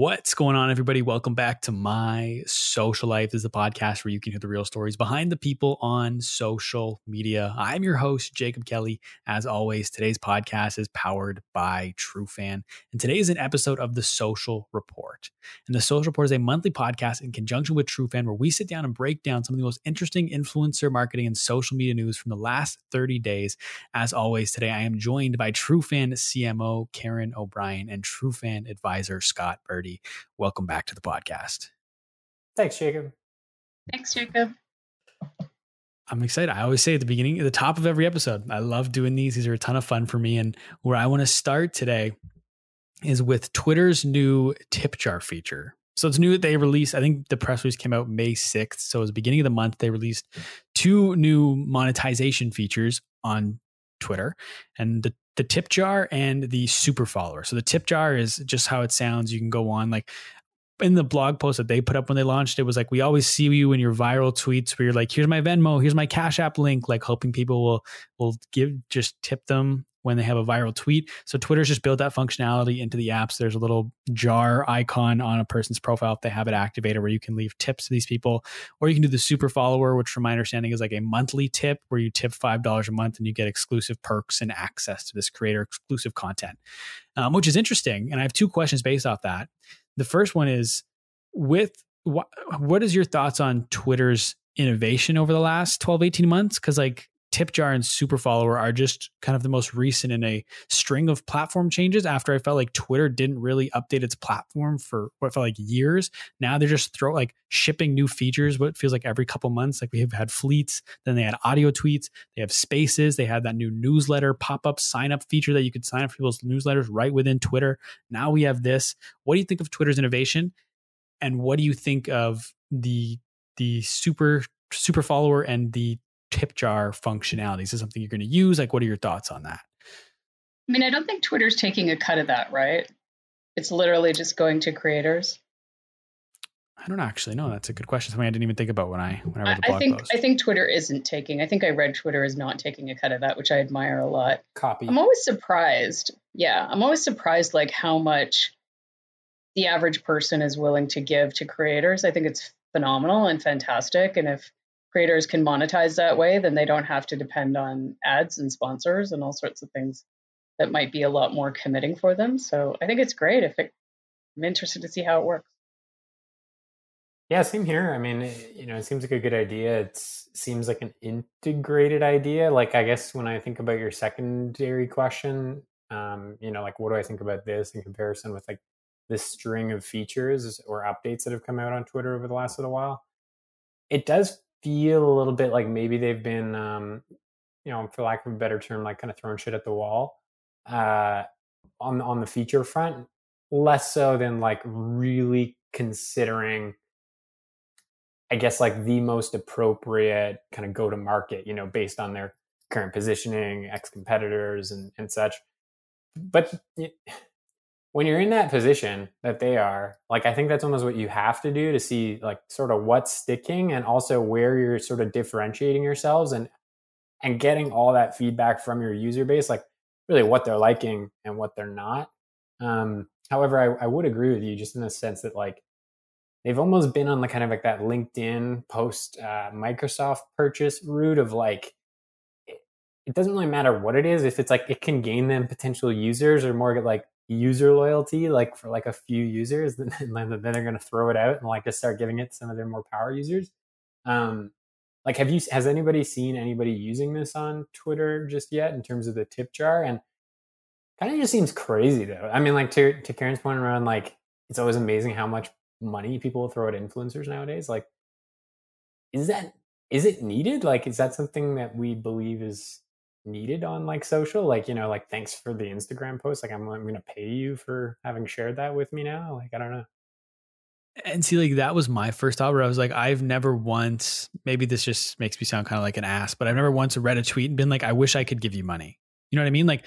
What's going on, everybody? Welcome back to My Social Life. This is the podcast where you can hear the real stories behind the people on social media. I'm your host, Jacob Kelly. As always, today's podcast is powered by Trufan. And today is an episode of The Social Report. And The Social Report is a monthly podcast in conjunction with Trufan where we sit down and break down some of the most interesting influencer marketing and social media news from the last 30 days. As always, today I am joined by Trufan CMO Karen O'Brien and Trufan advisor Scott Berty. Welcome back to the podcast. Thanks, Jacob. Thanks, Jacob. I'm excited. I always say at the beginning, at the top of every episode, I love doing these. These are a ton of fun for me. And where I want to start today is with Twitter's new tip jar feature. So it's new that they released, I think the press release came out May 6th. So it was the beginning of the month. They released two new monetization features on Twitter. And the the tip jar and the super follower. So the tip jar is just how it sounds. You can go on like in the blog post that they put up when they launched it was like we always see you in your viral tweets where you're like here's my Venmo, here's my Cash App link, like hoping people will will give just tip them when they have a viral tweet. So Twitter's just built that functionality into the apps. There's a little jar icon on a person's profile if they have it activated where you can leave tips to these people. Or you can do the super follower, which from my understanding is like a monthly tip where you tip $5 a month and you get exclusive perks and access to this creator exclusive content, um, which is interesting. And I have two questions based off that. The first one is with what, what is your thoughts on Twitter's innovation over the last 12, 18 months? Cause like Tipjar and Super Follower are just kind of the most recent in a string of platform changes after I felt like Twitter didn't really update its platform for what felt like years. Now they're just throw like shipping new features, what feels like every couple months. Like we have had fleets, then they had audio tweets, they have spaces, they had that new newsletter pop-up sign up feature that you could sign up for people's newsletters right within Twitter. Now we have this. What do you think of Twitter's innovation? And what do you think of the the super super follower and the tip jar functionality? Is this something you're going to use? Like, what are your thoughts on that? I mean, I don't think Twitter's taking a cut of that, right? It's literally just going to creators. I don't actually know. That's a good question. Something I didn't even think about when I when I read the blog I think post. I think Twitter isn't taking. I think I read Twitter is not taking a cut of that, which I admire a lot. Copy. I'm always surprised. Yeah, I'm always surprised like how much the average person is willing to give to creators. I think it's phenomenal and fantastic. And if creators can monetize that way, then they don't have to depend on ads and sponsors and all sorts of things that might be a lot more committing for them. So I think it's great. If it, I'm interested to see how it works. Yeah, same here. I mean, you know, it seems like a good idea. It seems like an integrated idea. Like, I guess when I think about your secondary question, um, you know, like what do I think about this in comparison with like this string of features or updates that have come out on Twitter over the last little while? It does feel a little bit like maybe they've been, um, you know, for lack of a better term, like kind of throwing shit at the wall uh, on on the feature front, less so than like really considering, I guess, like the most appropriate kind of go to market, you know, based on their current positioning, ex competitors, and and such. But when you're in that position that they are, like I think that's almost what you have to do to see like sort of what's sticking and also where you're sort of differentiating yourselves and and getting all that feedback from your user base, like really what they're liking and what they're not. Um, however, I, I would agree with you just in the sense that like they've almost been on the kind of like that LinkedIn post uh, Microsoft purchase route of like it doesn't really matter what it is if it's like it can gain them potential users or more like user loyalty like for like a few users then, then they're going to throw it out and like just start giving it to some of their more power users. Um like have you has anybody seen anybody using this on twitter just yet in terms of the tip jar? And kind of just seems crazy though. I mean like to to karen's point around like it's always amazing how much money people throw at influencers nowadays like is that is it needed? Like is that something that we believe is needed on like social like you know like thanks for the instagram post like i'm, I'm gonna pay you for having shared that with me now like i don't know. And see like that was my first thought where i was like i've never once maybe this just makes me sound kind of like an ass but i've never once read a tweet and been like i wish i could give you money. You know what i mean? Like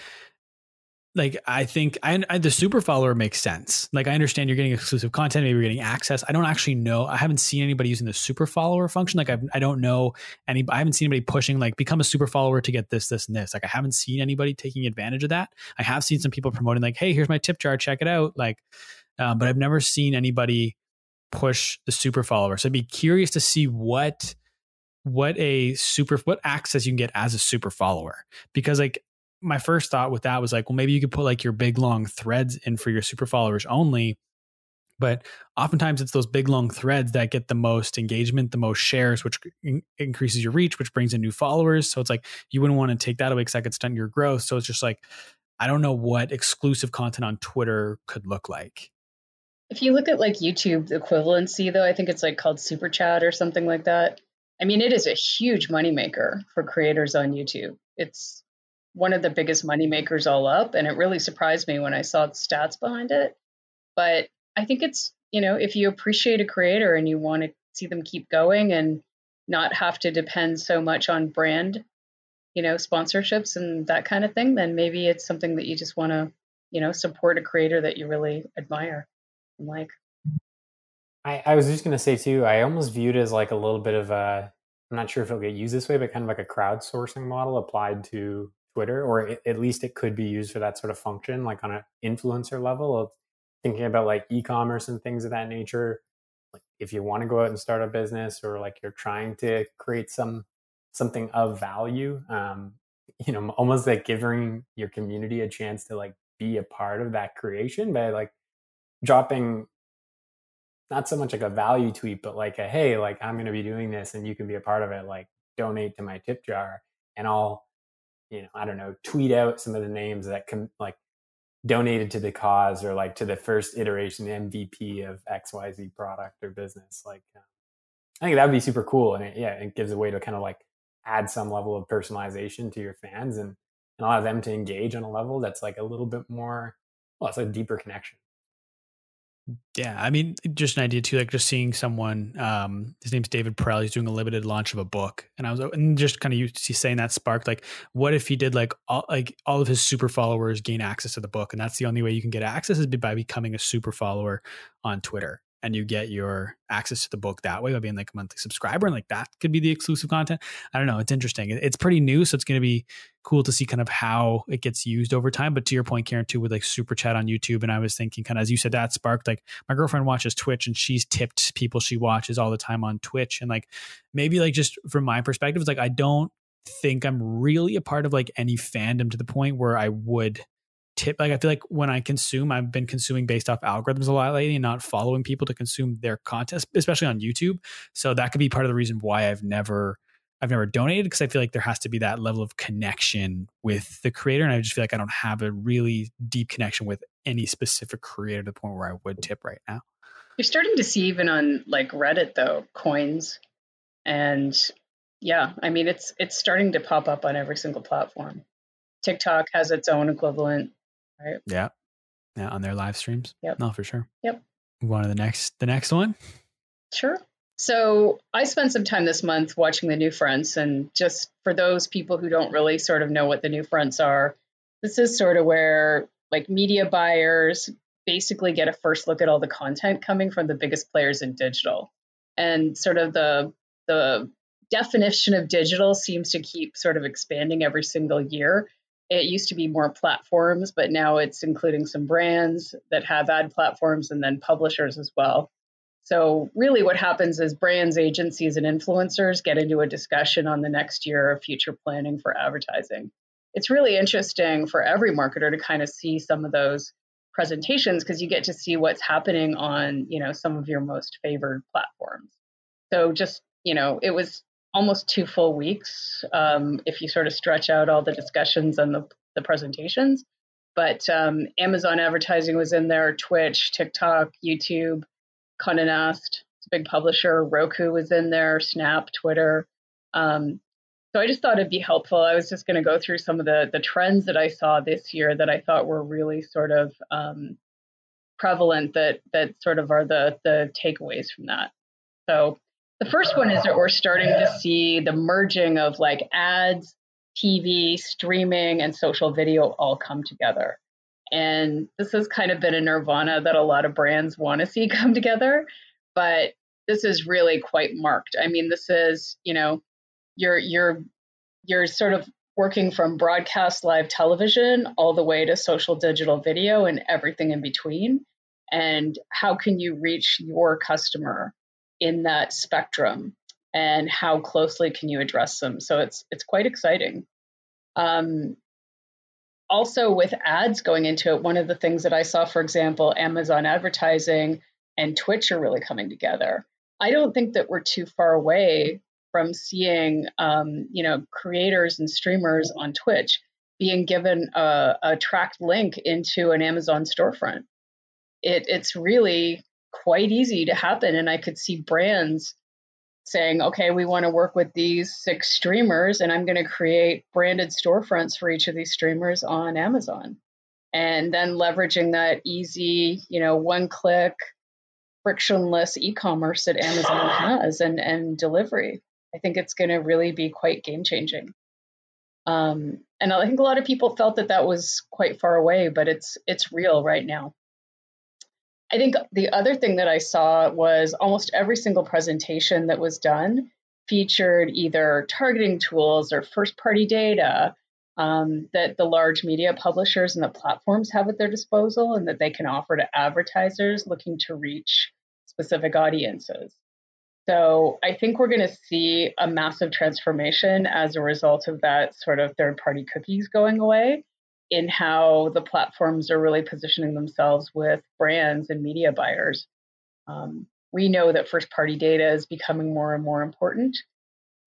like I think I, I, the super follower makes sense. Like I understand you're getting exclusive content, maybe you're getting access. I don't actually know. I haven't seen anybody using the super follower function. Like I've, I don't know any. I haven't seen anybody pushing like become a super follower to get this, this, and this. Like I haven't seen anybody taking advantage of that. I have seen some people promoting like, hey, here's my tip jar, check it out. Like um, but I've never seen anybody push the super follower. So I'd be curious to see what what a super what access you can get as a super follower because like my first thought with that was like well maybe you could put like your big long threads in for your super followers only but oftentimes it's those big long threads that get the most engagement the most shares which in- increases your reach which brings in new followers so it's like you wouldn't want to take that away because that could stunt your growth so it's just like i don't know what exclusive content on twitter could look like if you look at like YouTube equivalency, though, I think it's like called Super Chat or something like that. I mean, it is a huge moneymaker for creators on YouTube. It's one of the biggest moneymakers all up. And it really surprised me when I saw the stats behind it. But I think it's, you know, if you appreciate a creator and you want to see them keep going and not have to depend so much on brand, you know, sponsorships and that kind of thing, then maybe it's something that you just want to, you know, support a creator that you really admire like I, I was just gonna say too, I almost viewed it as like a little bit of a I'm not sure if it'll get used this way, but kind of like a crowdsourcing model applied to Twitter, or at least it could be used for that sort of function, like on an influencer level of thinking about like e-commerce and things of that nature. Like if you want to go out and start a business, or like you're trying to create some something of value, um, you know, almost like giving your community a chance to like be a part of that creation by like dropping not so much like a value tweet, but like a hey, like I'm going to be doing this and you can be a part of it. Like donate to my tip jar, and I'll, you know, I don't know, tweet out some of the names that can like donated to the cause or like to the first iteration MVP of XYZ product or business. Like, uh, I think that would be super cool, and it, yeah, it gives a way to kind of like add some level of personalization to your fans and, and allow them to engage on a level that's like a little bit more, well, it's a deeper connection. Yeah, I mean, just an idea too, like just seeing someone. Um, his name's David Perell. He's doing a limited launch of a book, and I was and just kind of you saying that sparked like, what if he did like all like all of his super followers gain access to the book, and that's the only way you can get access is by becoming a super follower on Twitter and you get your access to the book that way by being like a monthly subscriber and like that could be the exclusive content. I don't know it's interesting. It's pretty new so it's going to be cool to see kind of how it gets used over time. But to your point karen too with like super chat on youtube and i was thinking kind of as you said that sparked like my girlfriend watches twitch and she's tipped people she watches all the time on twitch and like maybe like just from my perspective it's like i don't think i'm really a part of like any fandom to the point where i would tip like i feel like when i consume i've been consuming based off algorithms a lot lately and not following people to consume their content especially on youtube. So that could be part of the reason why i've never i've never donated because i feel like there has to be that level of connection with the creator and i just feel like i don't have a really deep connection with any specific creator to the point where i would tip right now. You're starting to see even on like reddit though coins. And yeah i mean it's it's starting to pop up on every single platform. TikTok has its own equivalent right? Yeah. Yeah, on their live streams. Yep. No, for sure. Yep. Move on to the next the next one. Sure. So I spent some time this month watching the new fronts, and just for those people who don't really sort of know what the new fronts are, this is sort of where like media buyers basically get a first look at all the content coming from the biggest players in digital. And sort of the the definition of digital seems to keep sort of expanding every single year it used to be more platforms, but now it's including some brands that have ad platforms and then publishers as well. So, really, what happens is brands, agencies, and influencers get into a discussion on the next year of future planning for advertising. It's really interesting for every marketer to kind of see some of those presentations because you get to see what's happening on, you know, some of your most favored platforms. So, just, you know, it was almost two full weeks um, if you sort of stretch out all the discussions and the, the presentations. But um, Amazon advertising was in there, Twitch, TikTok, YouTube, Condé Nast, it's a big publisher. Roku was in there, Snap, Twitter. Um, so I just thought it'd be helpful. I was just going to go through some of the the trends that I saw this year that I thought were really sort of um, prevalent. That that sort of are the the takeaways from that. So the first one is that we're starting to see the merging of like ads, TV, streaming, and social video all come together. And this has kind of been a nirvana that a lot of brands want to see come together, but this is really quite marked. I mean, this is, you know, you're you're you're sort of working from broadcast live television all the way to social digital video and everything in between. and how can you reach your customer in that spectrum and how closely can you address them. So it's it's quite exciting. Um, also with ads going into it one of the things that i saw for example amazon advertising and twitch are really coming together. I don't think that we're too far away from seeing um, you know creators and streamers on twitch being given a, a tracked link into an amazon storefront. It, it's really quite easy to happen. And I could see brands saying, okay, we want to work with these six streamers, and I'm going to create branded storefronts for each of these streamers on Amazon. And then leveraging that easy, you know, one click, frictionless e commerce that Amazon has and, and delivery. I think it's going to really be quite game changing. Um, and I think a lot of people felt that that was quite far away, but it's it's real right now. I think the other thing that I saw was almost every single presentation that was done featured either targeting tools or first party data um, that the large media publishers and the platforms have at their disposal and that they can offer to advertisers looking to reach specific audiences. So I think we're going to see a massive transformation as a result of that sort of third party cookies going away in how the platforms are really positioning themselves with brands and media buyers. Um, we know that first party data is becoming more and more important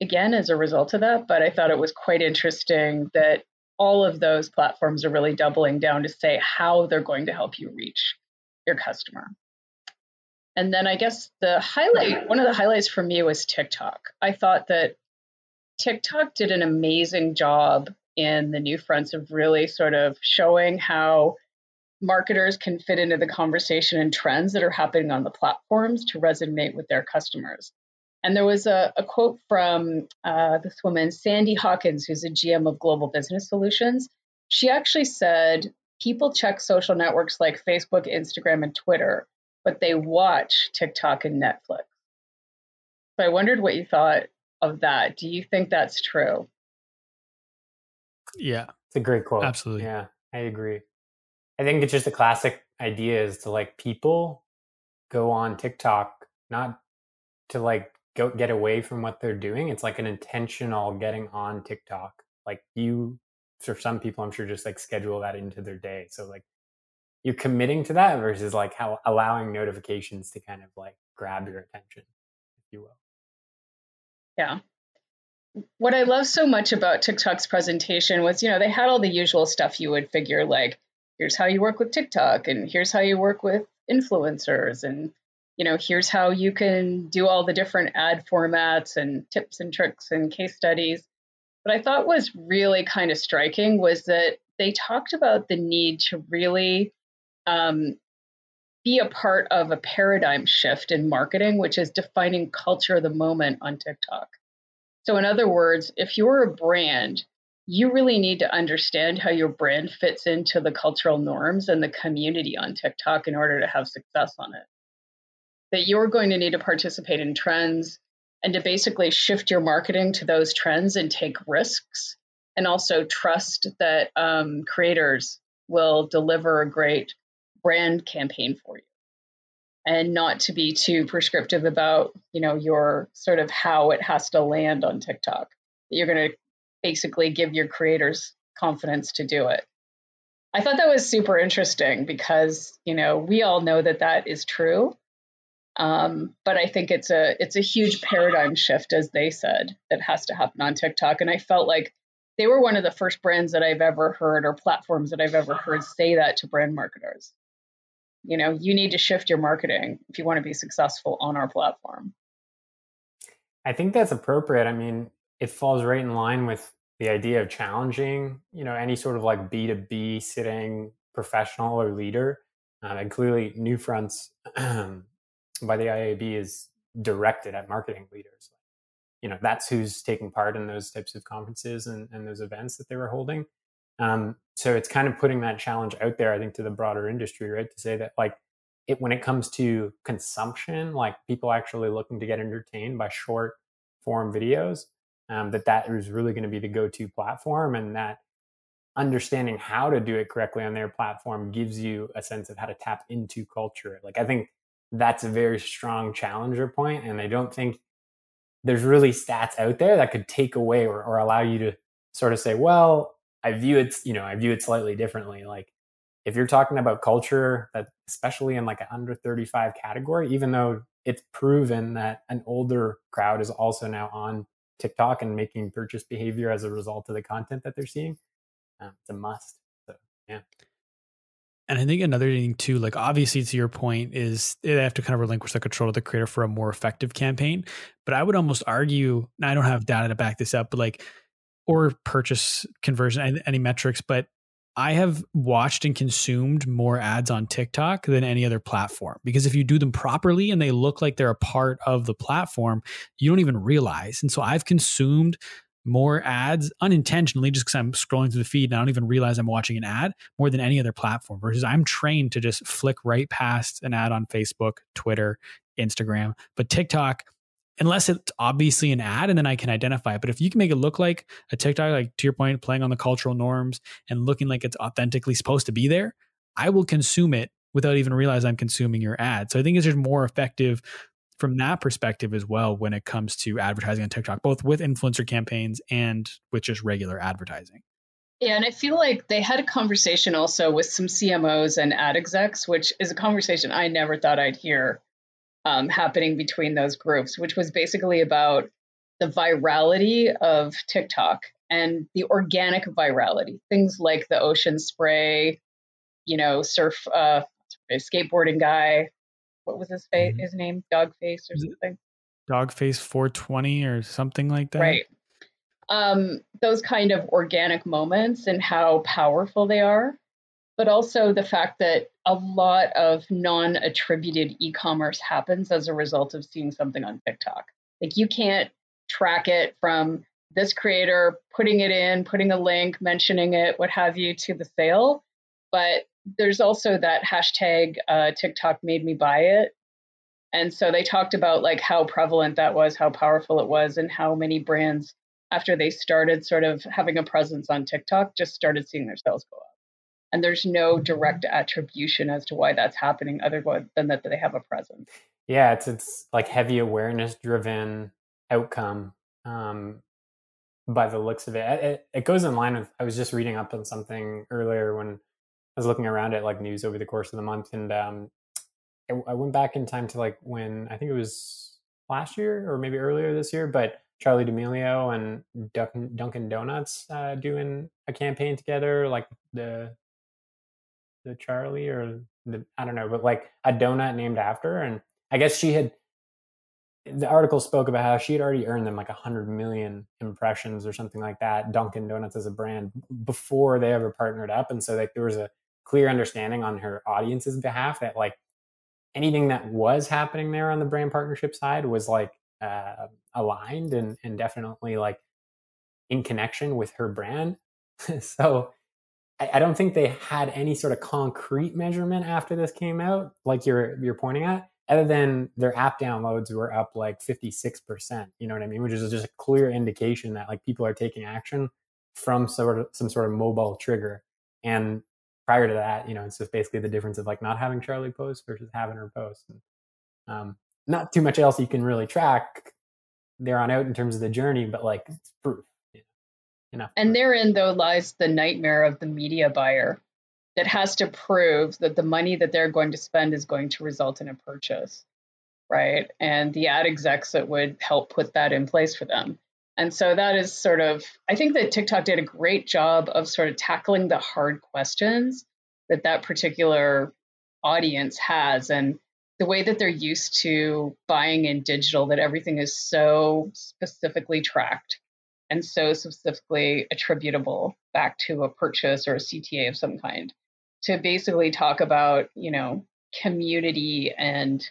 again as a result of that, but I thought it was quite interesting that all of those platforms are really doubling down to say how they're going to help you reach your customer. And then I guess the highlight, one of the highlights for me was TikTok. I thought that TikTok did an amazing job in the new fronts of really sort of showing how marketers can fit into the conversation and trends that are happening on the platforms to resonate with their customers. And there was a, a quote from uh, this woman, Sandie Hawkins, who's a GM of Global Business Solutions. She actually said, People check social networks like Facebook, Instagram, and Twitter, but they watch TikTok and Netflix. So I wondered what you thought of that. Do you think that's true? Yeah. It's a great quote. Absolutely. Yeah, I agree. I think it's just a classic idea is to like people go on TikTok not to like go get away from what they're doing. It's like an intentional getting on TikTok. Like you for some people I'm sure just like schedule that into their day. So like you're committing to that versus like how allowing notifications to kind of like grab your attention, if you will. Yeah what I love so much about TikTok's presentation was, you know, they had all the usual stuff you would figure, like, here's how you work with TikTok, and here's how you work with influencers, and, you know, here's how you can do all the different ad formats and tips and tricks and case studies. What I thought was really kind of striking was that they talked about the need to really um, be a part of a paradigm shift in marketing, which is defining culture of the moment on TikTok. So, in other words, if you're a brand, you really need to understand how your brand fits into the cultural norms and the community on TikTok in order to have success on it. That you're going to need to participate in trends and to basically shift your marketing to those trends and take risks, and also trust that um, creators will deliver a great brand campaign for you and not to be too prescriptive about you know your sort of how it has to land on tiktok. You're going to basically give your creators confidence to do it. I thought that was super interesting because you know we all know that that is true um, but i think it's a it's a huge paradigm shift as they said that has to happen on tiktok. And i felt like they were one of the first brands that i've ever heard or platforms that i've ever heard say that to brand marketers you know you need to shift your marketing if you want to be successful on our platform. I think that's appropriate. I mean it falls right in line with the idea of challenging you know any sort of like b2b sitting professional or leader. Uh, and clearly NewFronts by the iab is directed at marketing leaders. You know that's who's taking part in those types of conferences and, and those events that they were holding um, so it's kind of putting that challenge out there, I think, to the broader industry, right? To say that like it when it comes to consumption, like people actually looking to get entertained by short form videos, um, that that is really going to be the go-to platform, and that understanding how to do it correctly on their platform gives you a sense of how to tap into culture. Like I think that's a very strong challenger point, and I don't think there's really stats out there that could take away or, or allow you to sort of say, well, I view it, you know, I view it slightly differently. Like if you're talking about culture that especially in like an under 35 category, even though it's proven that an older crowd is also now on TikTok and making purchase behavior as a result of the content that they're seeing, um, it's a must. So yeah. And I think another thing too, like obviously to your point, is they have to kind of relinquish the control of the creator for a more effective campaign. But I would almost argue, and I don't have data to back this up, but like, or purchase conversion, any metrics, but I have watched and consumed more ads on TikTok than any other platform because if you do them properly and they look like they're a part of the platform, you don't even realize. And so I've consumed more ads unintentionally just because I'm scrolling through the feed and I don't even realize I'm watching an ad more than any other platform versus I'm trained to just flick right past an ad on Facebook, Twitter, Instagram. But TikTok, unless it's obviously an ad and then I can identify it. But if you can make it look like a TikTok, like to your point, playing on the cultural norms and looking like it's authentically supposed to be there, I will consume it without even realize I'm consuming your ad. So I think it's just more effective from that perspective as well when it comes to advertising on TikTok, both with influencer campaigns and with just regular advertising. Yeah, and I feel like they had a conversation also with some CMOs and ad execs, which is a conversation I never thought I'd hear um, happening between those groups, which was basically about the virality of TikTok and the organic virality, things like the ocean spray, you know, surf, uh, skateboarding guy, what was his face? Mm-hmm. His name, Dogface or something. Dogface 420 or something like that. Right. Um, those kind of organic moments and how powerful they are, but also the fact that a lot of non-attributed e-commerce happens as a result of seeing something on TikTok. Like you can't track it from this creator putting it in, putting a link, mentioning it, what have you, to the sale. But there's also that hashtag uh, TikTok made me buy it. And so they talked about like how prevalent that was, how powerful it was, and how many brands, after they started sort of having a presence on TikTok, just started seeing their sales go up. And there's no direct attribution as to why that's happening, other than that they have a presence. Yeah, it's it's like heavy awareness driven outcome. Um, by the looks of it. it, it goes in line with. I was just reading up on something earlier when I was looking around at like news over the course of the month, and um, I, I went back in time to like when I think it was last year or maybe earlier this year, but Charli D'Amelio and Dunkin', Donuts uh, doing a campaign together, like the the Charli or the I don't know, but like a donut named after, and I guess she had. The article spoke about how she had already earned them like a hundred million impressions or something like that. Dunkin' Donuts as a brand before they ever partnered up, and so like there was a clear understanding on her audience's behalf that like anything that was happening there on the brand partnership side was like uh, aligned and, and definitely like in connection with her brand. so I, I, don't think they had any sort of concrete measurement after this came out, like you're you're pointing at, other than their app downloads were up like 56%. You know what I mean? Which is just a clear indication that like people are taking action from sort of some sort of mobile trigger. And prior to that, you know, it's just basically the difference of like not having Charli post versus having her post. And, um, not too much else you can really track there on out in terms of the journey, but like it's proof. Know, And therein, though, lies the nightmare of the media buyer that has to prove that the money that they're going to spend is going to result in a purchase, right? And the ad execs that would help put that in place for them. And so that is sort of, I think that TikTok did a great job of sort of tackling the hard questions that that particular audience has and the way that they're used to buying in digital, that everything is so specifically tracked and so specifically attributable back to a purchase or a CTA of some kind. To basically talk about, you know, community and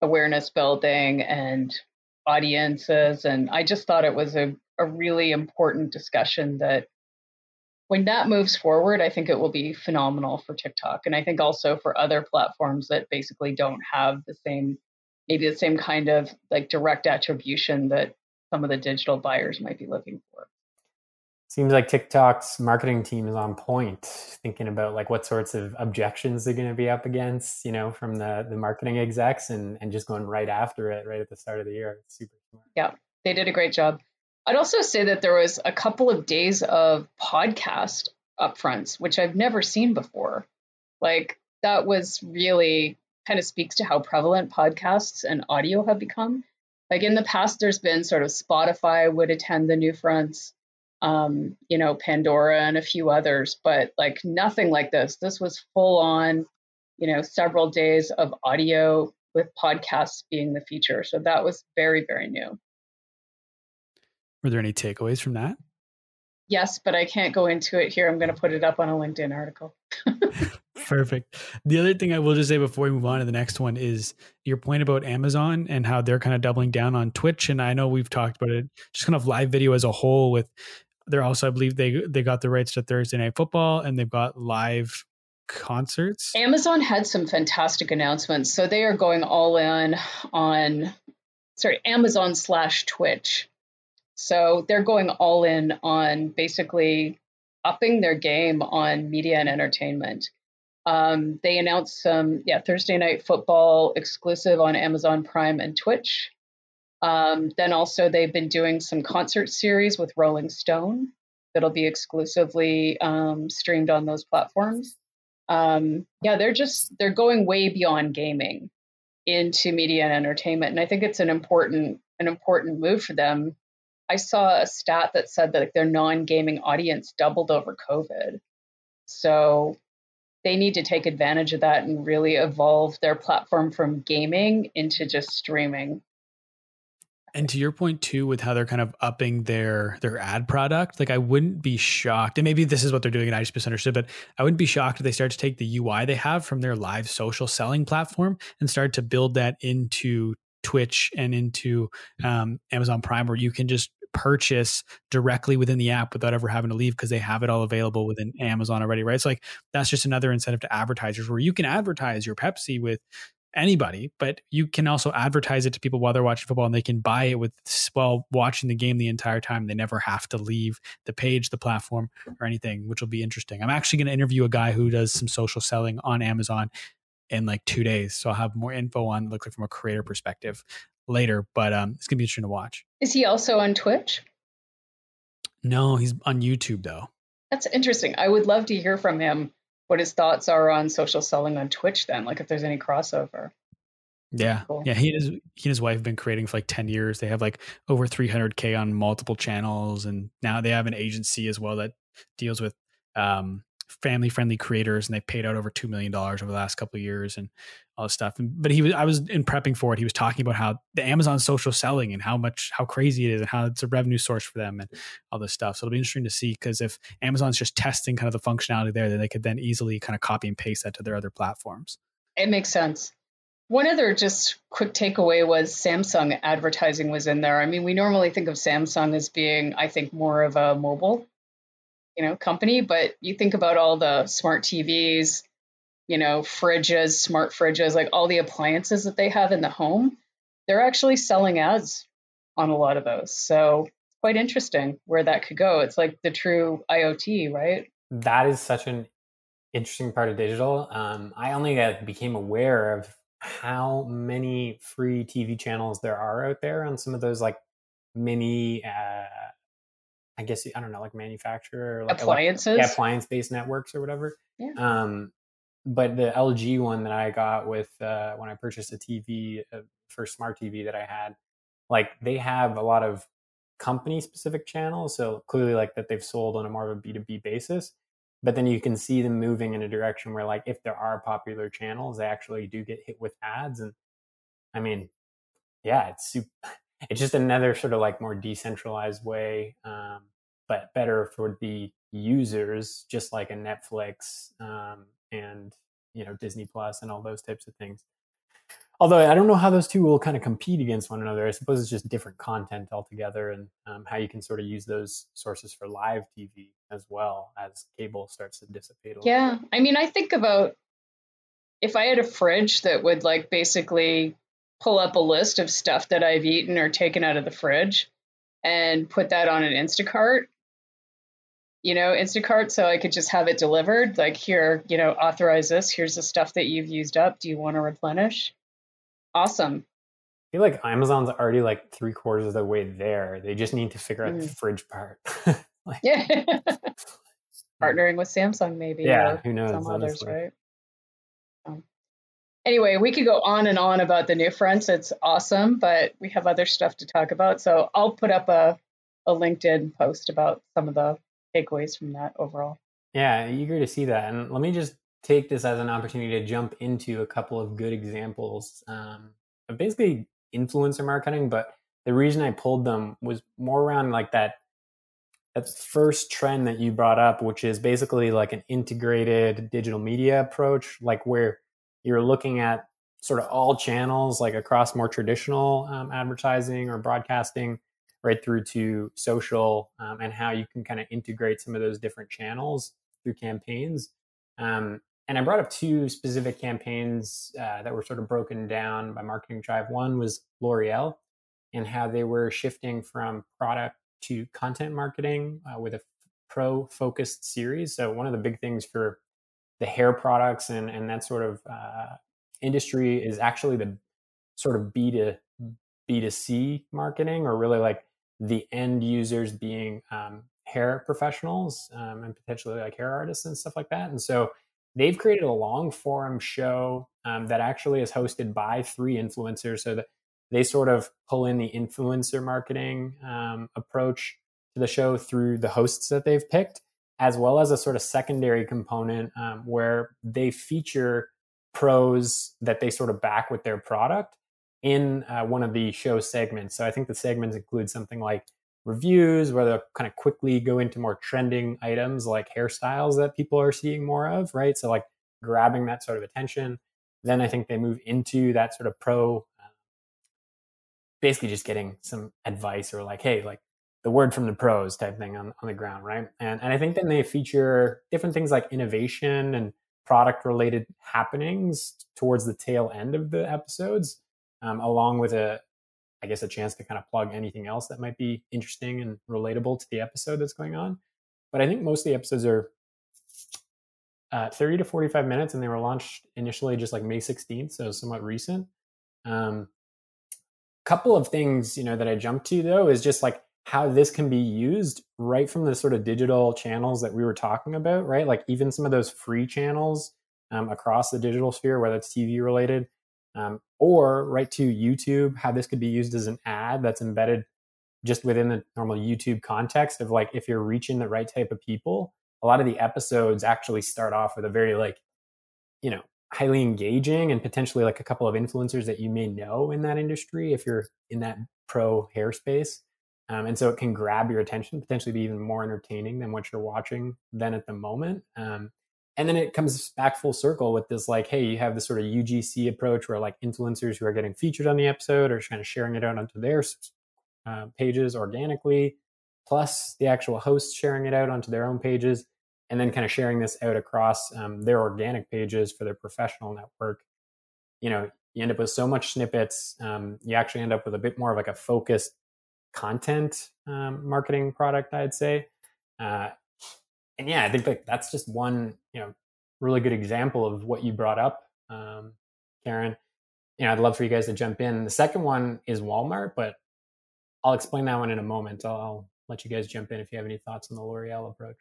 awareness building and audiences. And I just thought it was a, a really important discussion that when that moves forward, I think it will be phenomenal for TikTok. And I think also for other platforms that basically don't have the same, maybe the same kind of like direct attribution that some of the digital buyers might be looking for. seems like TikTok's marketing team is on point, thinking about like what sorts of objections they're going to be up against, you know, from the the marketing execs, and and just going right after it, right at the start of the year. It's super smart. Yeah, they did a great job. I'd also say that there was a couple of days of podcast upfronts, which I've never seen before. Like that was really kind of speaks to how prevalent podcasts and audio have become. Like in the past, there's been sort of Spotify would attend the NewFronts um, you know, Pandora and a few others, but like nothing like this. This was full on, you know, several days of audio with podcasts being the feature. So that was very, very new. Were there any takeaways from that? Yes, but I can't go into it here. I'm going to put it up on a LinkedIn article. Perfect. The other thing I will just say before we move on to the next one is your point about Amazon and how they're kind of doubling down on Twitch. And I know we've talked about it, just kind of live video as a whole with they're also, I believe, they they got the rights to Thursday Night Football, and they've got live concerts. Amazon had some fantastic announcements, so they are going all in on, sorry, Amazon slash Twitch. So they're going all in on basically upping their game on media and entertainment. Um, they announced some, yeah, Thursday night football exclusive on Amazon Prime and Twitch. Um, then also they've been doing some concert series with Rolling Stone that'll be exclusively um, streamed on those platforms. Um, yeah, they're just they're going way beyond gaming into media and entertainment, and I think it's an important an important move for them. I saw a stat that said that like, their non-gaming audience doubled over COVID, so they need to take advantage of that and really evolve their platform from gaming into just streaming. And to your point too, with how they're kind of upping their their ad product, like I wouldn't be shocked, and maybe this is what they're doing, and I just misunderstood, but I wouldn't be shocked if they start to take the UI they have from their live social selling platform and start to build that into Twitch and into um, Amazon Prime, where you can just purchase directly within the app without ever having to leave because they have it all available within Amazon already, right? It's like that's just another incentive to advertisers where you can advertise your Pepsi with anybody, but you can also advertise it to people while they're watching football and they can buy it with while watching the game the entire time. They never have to leave the page, the platform, or anything, which will be interesting. I'm actually going to interview a guy who does some social selling on Amazon in like two days. So I'll have more info on look like from a creator perspective later, but um, it's gonna be interesting to watch. Is he also on Twitch? No, he's on YouTube though. That's interesting. I would love to hear from him what his thoughts are on social selling on Twitch then, like if there's any crossover. Yeah. Cool. Yeah. He and, his, he and his wife have been creating for like 10 years. They have like over 300K on multiple channels. And now they have an agency as well that deals with um, family friendly creators and they paid out over $2 million over the last couple of years and all this stuff. And, but he was, I was in prepping for it. He was talking about how the Amazon social selling and how much, how crazy it is and how it's a revenue source for them and all this stuff. So it'll be interesting to see because if Amazon's just testing kind of the functionality there, then they could then easily kind of copy and paste that to their other platforms. It makes sense. One other just quick takeaway was Samsung advertising was in there. I mean, we normally think of Samsung as being, I think, more of a mobile you know company but you think about all the smart tvs you know fridges smart fridges like all the appliances that they have in the home they're actually selling ads on a lot of those. So quite interesting where that could go. It's like the true iot right? That is such an interesting part of digital. Um, i only became aware of how many free tv channels there are out there on some of those like mini uh, I guess I don't know, like manufacturer or like appliances, yeah, appliance based networks or whatever. Yeah. Um, but the LG one that I got with uh, when I purchased a TV, uh, first smart TV that I had, like they have a lot of company specific channels. So clearly, like that they've sold on a more of a B two B basis. But then you can see them moving in a direction where, like, if there are popular channels, they actually do get hit with ads. And I mean, yeah, it's super, it's just another sort of like more decentralized way, um, but better for the users, just like a Netflix um, and you know Disney Plus and all those types of things. Although I don't know how those two will kind of compete against one another. I suppose it's just different content altogether, and um, how you can sort of use those sources for live TV as well as cable starts to dissipate. yeah, bit. I mean, I think about if I had a fridge that would like basically pull up a list of stuff that I've eaten or taken out of the fridge and put that on an Instacart, you know, Instacart so I could just have it delivered. Like, here, you know, authorize this. Here's the stuff that you've used up. Do you want to replenish? Awesome. I feel like Amazon's already like three quarters of the way there. They just need to figure out mm. the fridge part. like, yeah. Partnering with Samsung, maybe. Yeah, who knows? Some honestly. others, right? anyway, we could go on and on about the new fronts. It's awesome, but we have other stuff to talk about. So I'll put up a, a LinkedIn post about some of the takeaways from that overall. Yeah, eager to see that. And let me just take this as an opportunity to jump into a couple of good examples um, of basically influencer marketing. But the reason I pulled them was more around like that that first trend that you brought up, which is basically like an integrated digital media approach, like where you're looking at sort of all channels, like across more traditional um, advertising or broadcasting, right through to social um, and how you can kind of integrate some of those different channels through campaigns. Um, and I brought up two specific campaigns uh, that were sort of broken down by Marketing Dive. One was L'Oreal and how they were shifting from product to content marketing uh, with a pro focused series. So, one of the big things for the hair products and, and that sort of uh, industry is actually the sort of B to B to C marketing, or really like the end users being um, hair professionals um, and potentially like hair artists and stuff like that. And so they've created a long form show um, that actually is hosted by three influencers. So that they sort of pull in the influencer marketing um, approach to the show through the hosts that they've picked, as well as a sort of secondary component um, where they feature pros that they sort of back with their product in uh, one of the show segments. So I think the segments include something like reviews, where they'll kind of quickly go into more trending items like hairstyles that people are seeing more of, right? So like grabbing that sort of attention. Then I think they move into that sort of pro, uh, basically just getting some advice or like, hey, like the word from the pros type thing on, on the ground, right? And and I think then they feature different things like innovation and product related happenings towards the tail end of the episodes um, along with a, I guess, a chance to kind of plug anything else that might be interesting and relatable to the episode that's going on. But I think most of the episodes are uh, 30 to 45 minutes, and they were launched initially just like May 16th, so somewhat recent. Um, couple of things you know that I jumped to though is just like how this can be used right from the sort of digital channels that we were talking about, right? Like even some of those free channels um, across the digital sphere, whether it's TV related, um, or right to YouTube, how this could be used as an ad that's embedded just within the normal YouTube context of like if you're reaching the right type of people. A lot of the episodes actually start off with a very like, you know, highly engaging and potentially like a couple of influencers that you may know in that industry if you're in that pro hair space. Um, and so it can grab your attention, potentially be even more entertaining than what you're watching then at the moment. Um, and then it comes back full circle with this like hey you have this sort of ugc approach where like influencers who are getting featured on the episode are kind of sharing it out onto their uh, pages organically plus the actual hosts sharing it out onto their own pages and then kind of sharing this out across um, their organic pages for their professional network. You know you end up with so much snippets um, you actually end up with a bit more of like a focused content um, marketing product i'd say. Uh, and yeah, I think like that's just one you know really good example of what you brought up, um, Karen. You know, I'd love for you guys to jump in. The second one is Walmart, but I'll explain that one in a moment. I'll, I'll let you guys jump in if you have any thoughts on the L'Oreal approach.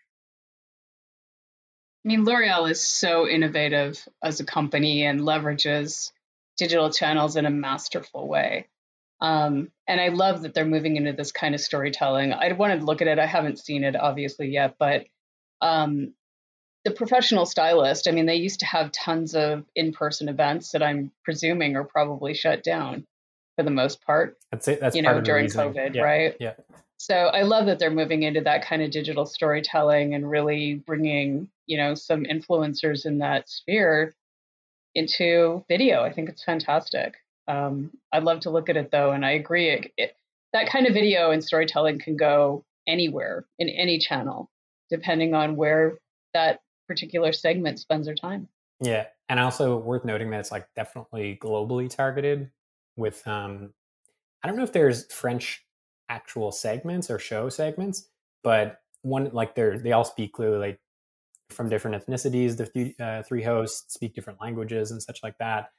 I mean, L'Oreal is so innovative as a company and leverages digital channels in a masterful way. Um, and I love that they're moving into this kind of storytelling. I wanted to look at it. I haven't seen it obviously yet, but um, the professional stylist, I mean, they used to have tons of in person events that I'm presuming are probably shut down for the most part. That's it. That's you know during COVID, yeah. right? Yeah. So I love that they're moving into that kind of digital storytelling and really bringing you know some influencers in that sphere into video. I think it's fantastic. Um, I'd love to look at it though, and I agree. It, it, that kind of video and storytelling can go anywhere in any channel depending on where that particular segment spends their time. Yeah, and also worth noting that it's like definitely globally targeted. With um, I don't know if there's French actual segments or show segments, but one like they're they all speak clearly like from different ethnicities. The th- uh, three hosts speak different languages and such like that.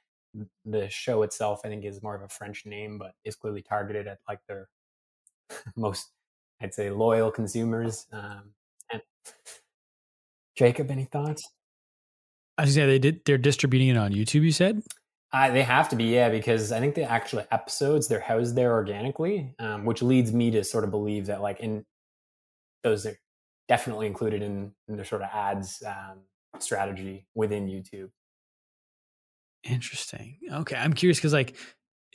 The show itself, I think, is more of a French name, but is clearly targeted at like their most, I'd say, loyal consumers. Um, Jacob, any thoughts? I was say they did. They're distributing it on YouTube. You said. Uh, they have to be, yeah, because I think the actual episodes they're housed there organically, um, which leads me to sort of believe that like in those are definitely included in, in their sort of ads um, strategy within YouTube. Interesting. Okay, I'm curious because like,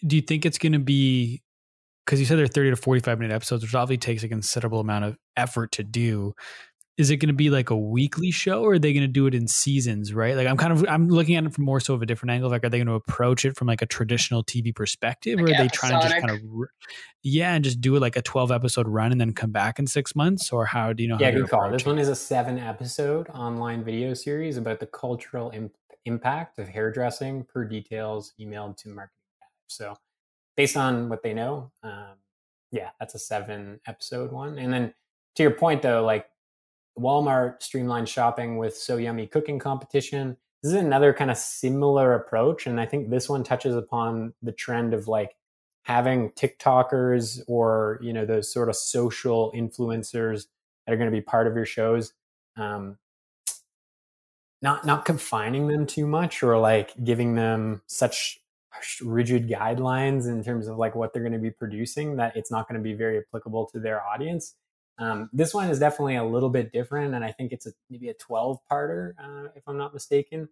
do you think it's going to be? Because you said they're 30 to 45 minute episodes, which obviously takes a considerable amount of effort to do is it going to be like a weekly show or are they going to do it in seasons right? Like i'm kind of i'm looking at it from more so of a different angle like are they going to approach it from like a traditional tv perspective or are they trying to just kind of yeah and just do it like a 12 episode run and then come back in six months or how do you know yeah good call this it? one is a seven episode online video series about the cultural imp- impact of hairdressing per details emailed to marketing so based on what they know um, yeah that's a seven episode one. And then to your point though like Walmart streamlined shopping with So Yummy cooking competition. This is another kind of similar approach. And I think this one touches upon the trend of like having TikTokers or, you know, those sort of social influencers that are going to be part of your shows. Um, not not confining them too much or like giving them such rigid guidelines in terms of like what they're going to be producing that it's not going to be very applicable to their audience um, this one is definitely a little bit different, and I think it's a, maybe a 12 parter, uh, if I'm not mistaken,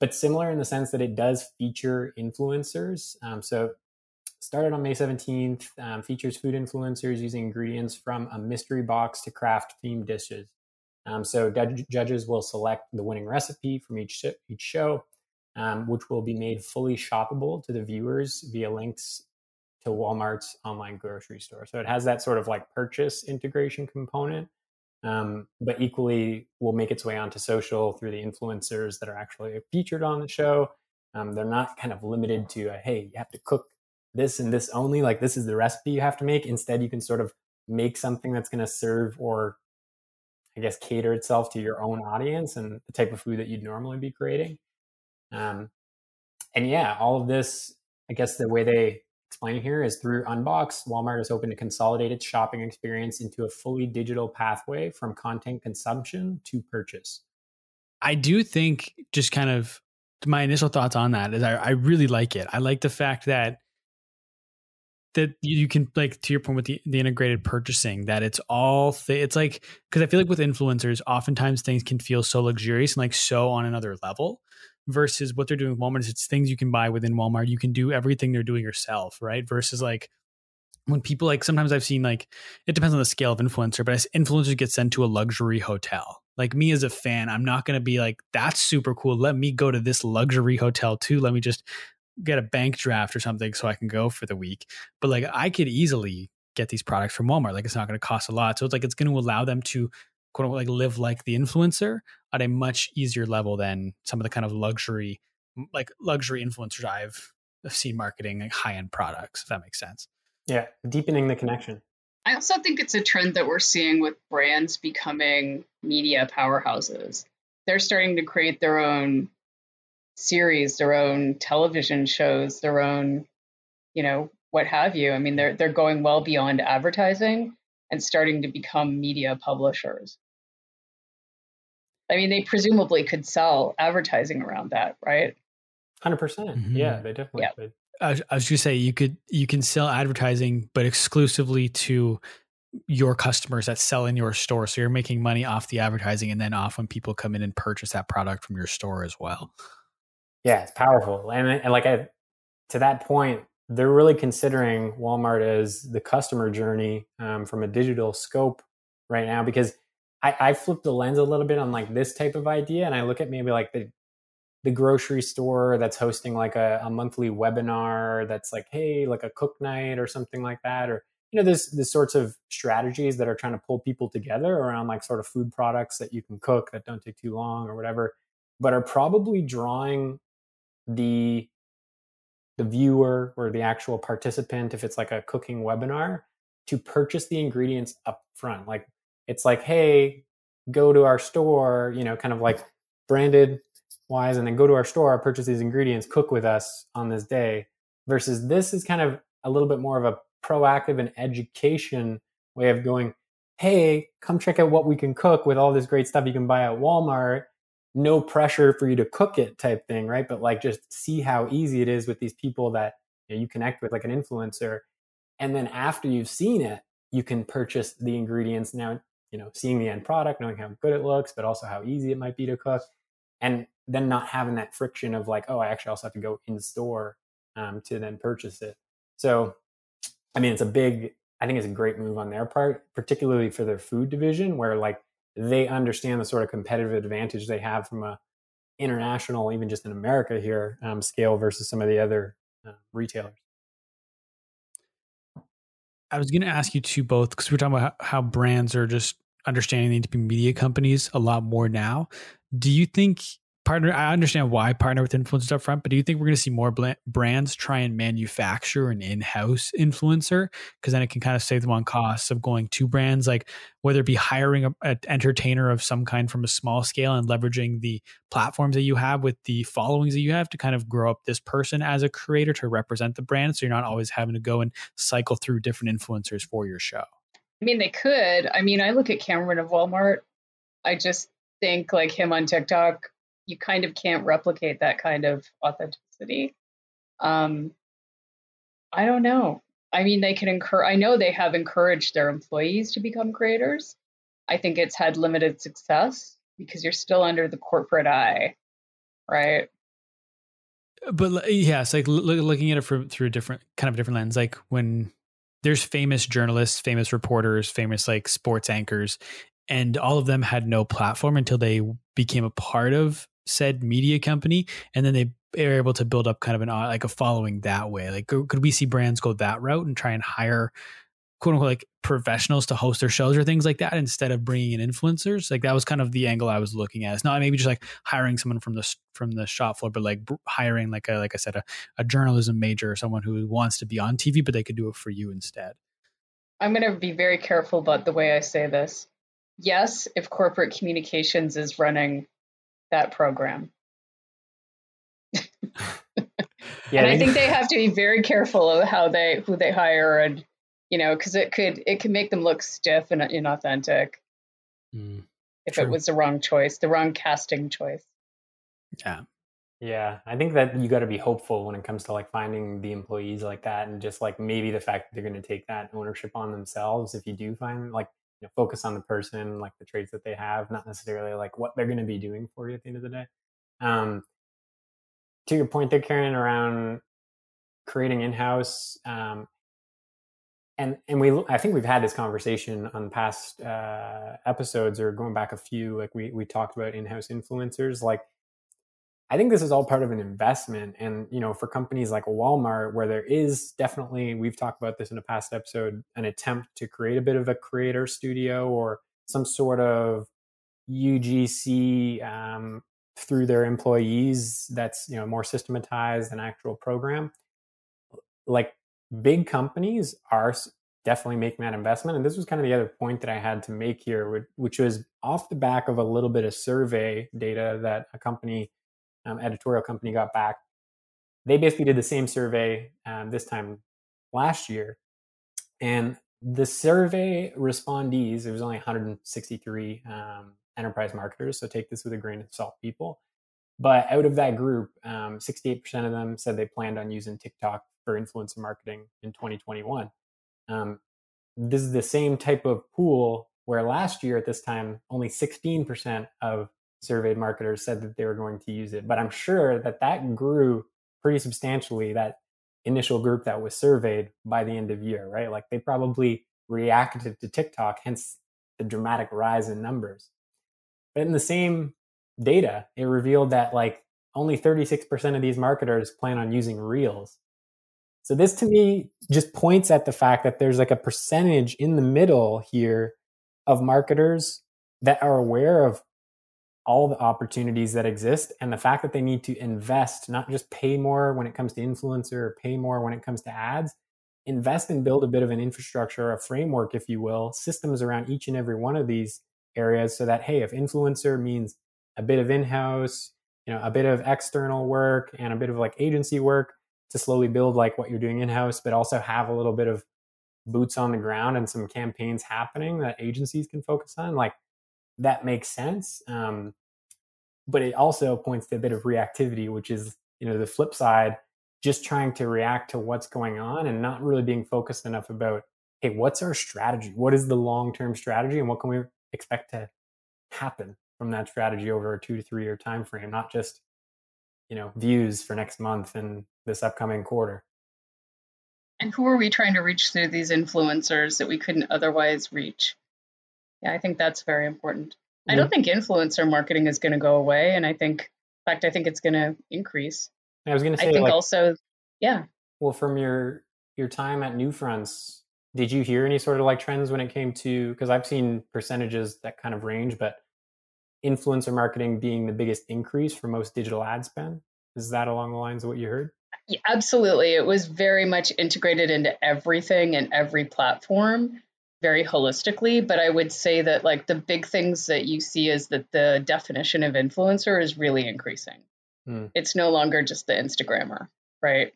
but similar in the sense that it does feature influencers. Um, so, started on May 17th, um, features food influencers using ingredients from a mystery box to craft themed dishes. Um, so, judges will select the winning recipe from each, sh- each show, um, which will be made fully shoppable to the viewers via links to Walmart's online grocery store. So it has that sort of like purchase integration component, um, but equally will make its way onto social through the influencers that are actually featured on the show. Um, they're not kind of limited to, a, hey, you have to cook this and this only, like this is the recipe you have to make. Instead, you can sort of make something that's going to serve or I guess cater itself to your own audience and the type of food that you'd normally be creating. Um, and yeah, all of this, I guess the way they explaining here is through Unbox, Walmart is open to consolidate its shopping experience into a fully digital pathway from content consumption to purchase. I do think just kind of my initial thoughts on that is I, I really like it. I like the fact that that you can like to your point with the, the integrated purchasing that it's all th- it's like because i feel like with influencers oftentimes things can feel so luxurious and like so on another level versus what they're doing with Walmart is it's things you can buy within Walmart. You can do everything they're doing yourself, right? Versus like when people like sometimes I've seen like it depends on the scale of influencer, but as influencers get sent to a luxury hotel. Like me as a fan, I'm not going to be like that's super cool. Let me go to this luxury hotel too. Let me just get a bank draft or something so I can go for the week. But like I could easily get these products from Walmart. Like it's not going to cost a lot. So it's like it's going to allow them to quote unquote like live like the influencer at a much easier level than some of the kind of luxury like luxury influencers I've seen marketing like high end products, if that makes sense. Yeah, deepening the connection. I also think it's a trend that we're seeing with brands becoming media powerhouses. They're starting to create their own series, their own television shows, their own, you know, what have you. I mean, they're they're going well beyond advertising and starting to become media publishers. I mean, they presumably could sell advertising around that, right? 100%. percent mm hmm Yeah, they definitely yeah. could. I was, I was going to say you could you can sell advertising, but exclusively to your customers that sell in your store. So you're making money off the advertising, and then off when people come in and purchase that product from your store as well. Yeah, it's powerful, and, and like I, to that point, they're really considering Walmart as the customer journey um, from a digital scope right now because I, I flip the lens a little bit on like this type of idea, and I look at maybe like the the grocery store that's hosting like a, a monthly webinar that's like, hey, like a cook night or something like that, or you know, there's the sorts of strategies that are trying to pull people together around like sort of food products that you can cook that don't take too long or whatever, but are probably drawing the the viewer or the actual participant, if it's like a cooking webinar, to purchase the ingredients up front. Like it's like, hey, go to our store, you know, kind of like branded wise, and then go to our store, purchase these ingredients, cook with us on this day. Versus this is kind of a little bit more of a proactive and education way of going, hey, come check out what we can cook with all this great stuff you can buy at Walmart. No pressure for you to cook it type thing, right? But like just see how easy it is with these people that you, know, you connect with, like an influencer. And then after you've seen it, you can purchase the ingredients now, you know, seeing the end product, knowing how good it looks, but also how easy it might be to cook. And then not having that friction of like, oh, I actually also have to go in store um, to then purchase it. So, I mean, it's a big, I think it's a great move on their part, particularly for their food division, where like they understand the sort of competitive advantage they have from a international, even just in America here, um, scale versus some of the other uh, retailers. I was going to ask you two both because we're talking about how, how brands are just understanding to be media companies a lot more now. Do you think partner i understand why partner with influencers up front but do you think we're going to see more brands try and manufacture an in-house influencer because then it can kind of save them on costs of going to brands like whether it be hiring an entertainer of some kind from a small scale and leveraging the platforms that you have with the followings that you have to kind of grow up this person as a creator to represent the brand so you're not always having to go and cycle through different influencers for your show i mean they could i mean i look at cameron of walmart i just think like him on tiktok you kind of can't replicate that kind of authenticity. Um, I don't know. I mean, they can encourage, I know they have encouraged their employees to become creators. I think it's had limited success because you're still under the corporate eye, right? But yeah, it's like looking at it from through a different kind of a different lens. Like when there's famous journalists, famous reporters, famous like sports anchors, and all of them had no platform until they became a part of said media company and then they are able to build up kind of an uh, like a following that way. Like could we see brands go that route and try and hire quote unquote like professionals to host their shows or things like that instead of bringing in influencers. Like that was kind of the angle i was looking at. It's not maybe just like hiring someone from the from the shop floor but like hiring like a like i said a, a journalism major or someone who wants to be on tv but they could do it for you instead. I'm going to be very careful about the way i say this. Yes if corporate communications is running that program. yeah, and I think they have to be very careful of how they who they hire and you know because it could it can make them look stiff and inauthentic mm, if true. it was the wrong choice, the wrong casting choice. Yeah. Yeah, I think that you got to be hopeful when it comes to like finding the employees like that, and just like maybe the fact that they're going to take that ownership on themselves. If you do find like know, focus on the person, like the traits that they have, not necessarily like what they're going to be doing for you at the end of the day. Um, to your point there, Karen, around creating in-house, um, and and we I think we've had this conversation on past uh, episodes or going back a few. Like we we talked about in-house influencers, like I think this is all part of an investment. And, you know, for companies like Walmart, where there is definitely, we've talked about this in a past episode, an attempt to create a bit of a creator studio or some sort of UGC um, through their employees that's, you know, more systematized than actual program. Like big companies are definitely making that investment. And this was kind of the other point that I had to make here, which was off the back of a little bit of survey data that a company um, editorial company got back. They basically did the same survey um, this time last year. And the survey respondees, it was only 163 um, enterprise marketers. So take this with a grain of salt, people. But out of that group, 68% um, of them said they planned on using TikTok for influencer marketing in 2021. Um, this is the same type of pool where last year at this time, only 16% of surveyed marketers said that they were going to use it. But I'm sure that that grew pretty substantially, that initial group that was surveyed by the end of year, right? Like they probably reacted to TikTok, hence the dramatic rise in numbers. But in the same data, it revealed that like only 36% of these marketers plan on using Reels. So this to me just points at the fact that there's like a percentage in the middle here of marketers that are aware of all the opportunities that exist and the fact that they need to invest, not just pay more when it comes to influencer or pay more when it comes to ads, invest and build a bit of an infrastructure, a framework, if you will, systems around each and every one of these areas so that, hey, if influencer means a bit of in-house, you know, a bit of external work and a bit of like agency work to slowly build like what you're doing in-house, but also have a little bit of boots on the ground and some campaigns happening that agencies can focus on. Like that makes sense. Um, but it also points to a bit of reactivity, which is, you know, the flip side, just trying to react to what's going on and not really being focused enough about, hey, what's our strategy? What is the long-term strategy and what can we expect to happen from that strategy over a two to three year time frame, not just, you know, views for next month and this upcoming quarter. And who are we trying to reach through these influencers that we couldn't otherwise reach? Yeah, I think that's very important. I don't think influencer marketing is going to go away, and I think, in fact, I think it's going to increase. I was going to say, I think like, also, yeah. well, from your your time at Newfronts, did you hear any sort of like trends when it came to? Because I've seen percentages that kind of range, but influencer marketing being the biggest increase for most digital ad spend. Is that along the lines of what you heard? Yeah, absolutely. It was very much integrated into everything and every platform very holistically. But I would say that like the big things that you see is that the definition of influencer is really increasing. Hmm. It's no longer just the Instagrammer, right?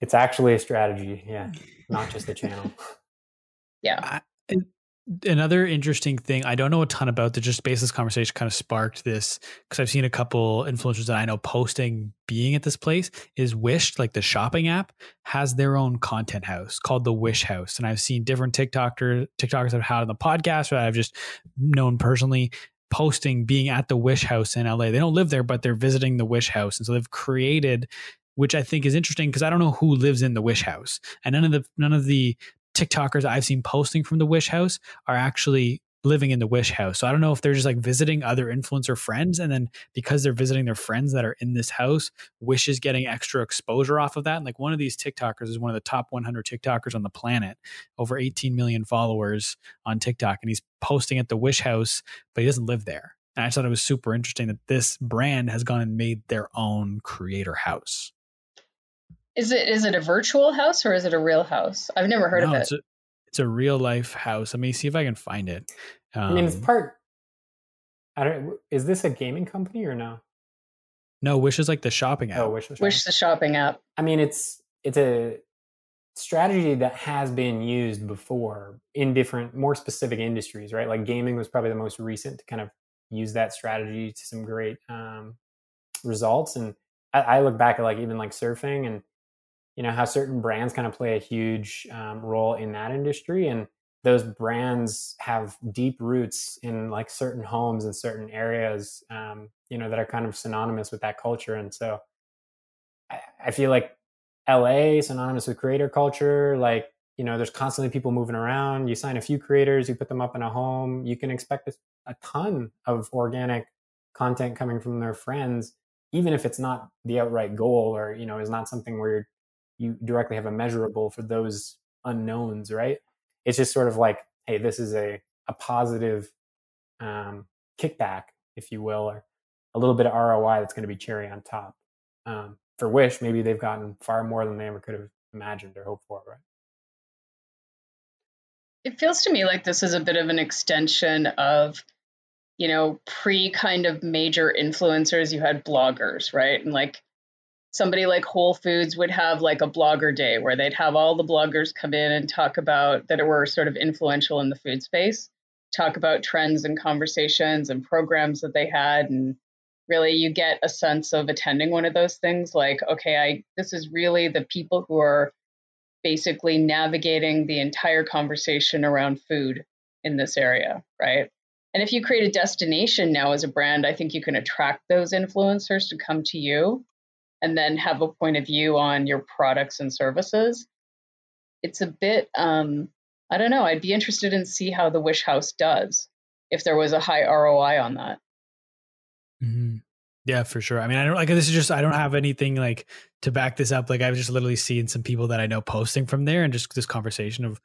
it's actually a strategy. Yeah. Not just a channel. Yeah. I, another interesting thing I don't know a ton about that just based this conversation kind of sparked this because I've seen a couple influencers that I know posting being at this place is Wish like the shopping app has their own content house called the Wish House. And I've seen different TikToker TikTokers I've had on the podcast or I've just known personally posting being at the Wish House in LA. They don't live there but they're visiting the Wish House. And so they've created which I think is interesting because I don't know who lives in the Wish House, and none of the none of the TikTokers I've seen posting from the Wish House are actually living in the Wish House. So I don't know if they're just like visiting other influencer friends. And then because they're visiting their friends that are in this house, Wish is getting extra exposure off of that. And like one of these TikTokers is one of the top 100 TikTokers on the planet, over 18 million followers on TikTok. And he's posting at the Wish House, but he doesn't live there. And I thought it was super interesting that this brand has gone and made their own creator house. Is it is it a virtual house or is it a real house? I've never heard no, of it. It's a, it's a real life house. Let me see if I can find it. Um, I mean, it's um, part. I don't. Is this a gaming company or no? No, Wish is like the shopping app. Oh, Wish, Wish the shopping app. I mean, it's it's a strategy that has been used before in different, more specific industries, right? Like gaming was probably the most recent to kind of use that strategy to some great um, results. And I, I look back at like even like surfing and you know how certain brands kind of play a huge um, role in that industry and those brands have deep roots in like certain homes in certain areas um, you know that are kind of synonymous with that culture and so I, I feel like la synonymous with creator culture like you know there's constantly people moving around you sign a few creators you put them up in a home you can expect a, a ton of organic content coming from their friends even if it's not the outright goal or you know is not something where you're you directly have a measurable for those unknowns, right? It's just sort of like, hey, this is a a positive um, kickback, if you will, or a little bit of ROI that's going to be cherry on top. Um, for Wish, maybe they've gotten far more than they ever could have imagined or hoped for, right? It feels to me like this is a bit of an extension of, you know, pre kind of major influencers. You had bloggers, right? And like somebody like Whole Foods would have like a blogger day where they'd have all the bloggers come in and talk about that were sort of influential in the food space, talk about trends and conversations and programs that they had and really you get a sense of attending one of those things like okay, I this is really the people who are basically navigating the entire conversation around food in this area, right? And if you create a destination now as a brand, I think you can attract those influencers to come to you and then have a point of view on your products and services. It's a bit, um, I don't know. I'd be interested in see how the Wish House does if there was a high ROI on that. Mm-hmm. Yeah, for sure. I mean, I don't like this is just I don't have anything like to back this up. Like I've just literally seen some people that I know posting from there and just this conversation of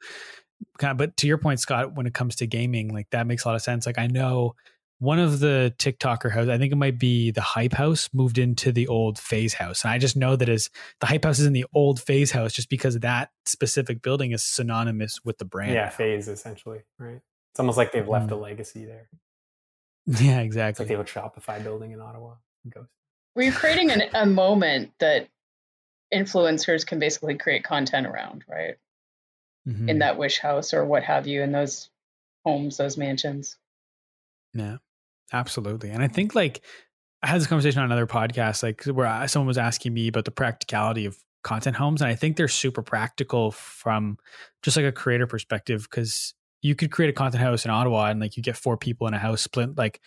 kind of but to your point, Scott, when it comes to gaming, like that makes a lot of sense. Like I know one of the TikToker house, I think it might be the Hype House, moved into the old FaZe House. And I just know that as the Hype House is in the old FaZe House, just because that specific building is synonymous with the brand. Yeah, FaZe essentially, right? It's almost like they've left Mm. a legacy there. Yeah, It's exactly. like the old Shopify building in Ottawa. Ghost. We're creating an, a moment that influencers can basically create content around, right? Mhm. In that wish house or what have you, in those homes, those mansions. Yeah, absolutely. And I think like I had this conversation on another podcast, like where someone was asking me about the practicality of content homes, and I think they're super practical from just like a creator perspective because you could create a content house in Ottawa and like you get four people in a house split like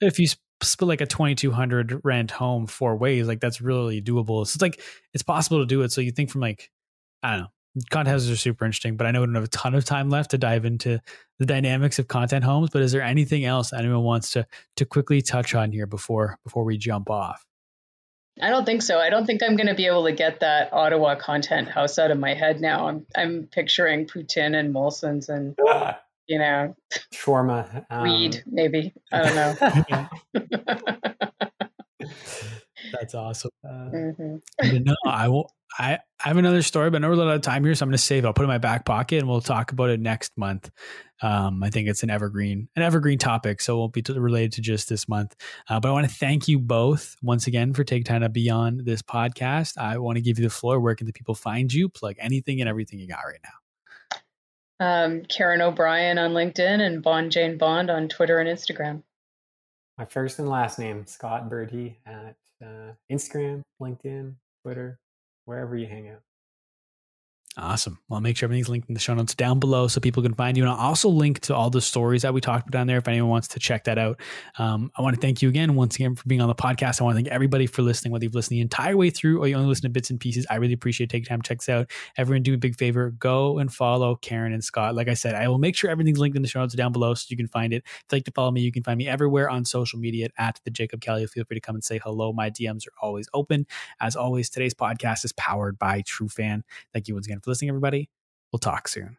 if you split like a 2200 rent home four ways like that's really doable so it's like it's possible to do it so you think from like i don't know content houses are super interesting but i know we don't have a ton of time left to dive into the dynamics of content homes but is there anything else anyone wants to to quickly touch on here before before we jump off I don't think so. I don't think I'm going to be able to get that Ottawa content house out of my head now. I'm I'm picturing poutine and Molson's and Ah, you know shawarma. um, weed maybe. I don't know. that's awesome uh, Mhm. no, I will. I, I have another story, but I know we're a lot of time here, so I'm going to save it. I'll put it in my back pocket, and we'll talk about it next month. Um, I think it's an evergreen, an evergreen topic, so it won't be to, related to just this month. Uh, but I want to thank you both once again for taking time to be on this podcast. I want to give you the floor. Where can the people find you? Plug anything and everything you got right now. Um, Karen O'Brien on LinkedIn and Bond Jane Bond on Twitter and Instagram. my first and last name, Scott Berty at uh, Instagram, LinkedIn, Twitter, wherever you hang out. Awesome. Well, I'll make sure everything's linked in the show notes down below so people can find you. And I'll also link to all the stories that we talked about down there if anyone wants to check that out. Um, I want to thank you again, once again, for being on the podcast. I want to thank everybody for listening, whether you've listened the entire way through or you only listen to bits and pieces. I really appreciate taking time to check this out. Everyone, do me a big favor go and follow Karen and Scott. Like I said, I will make sure everything's linked in the show notes down below so you can find it. If you'd like to follow me, you can find me everywhere on social media at the Jacob Kelly. Feel free to come and say hello. My DMs are always open. As always, today's podcast is powered by Trufan. Thank you once again for listening, everybody. We'll talk soon.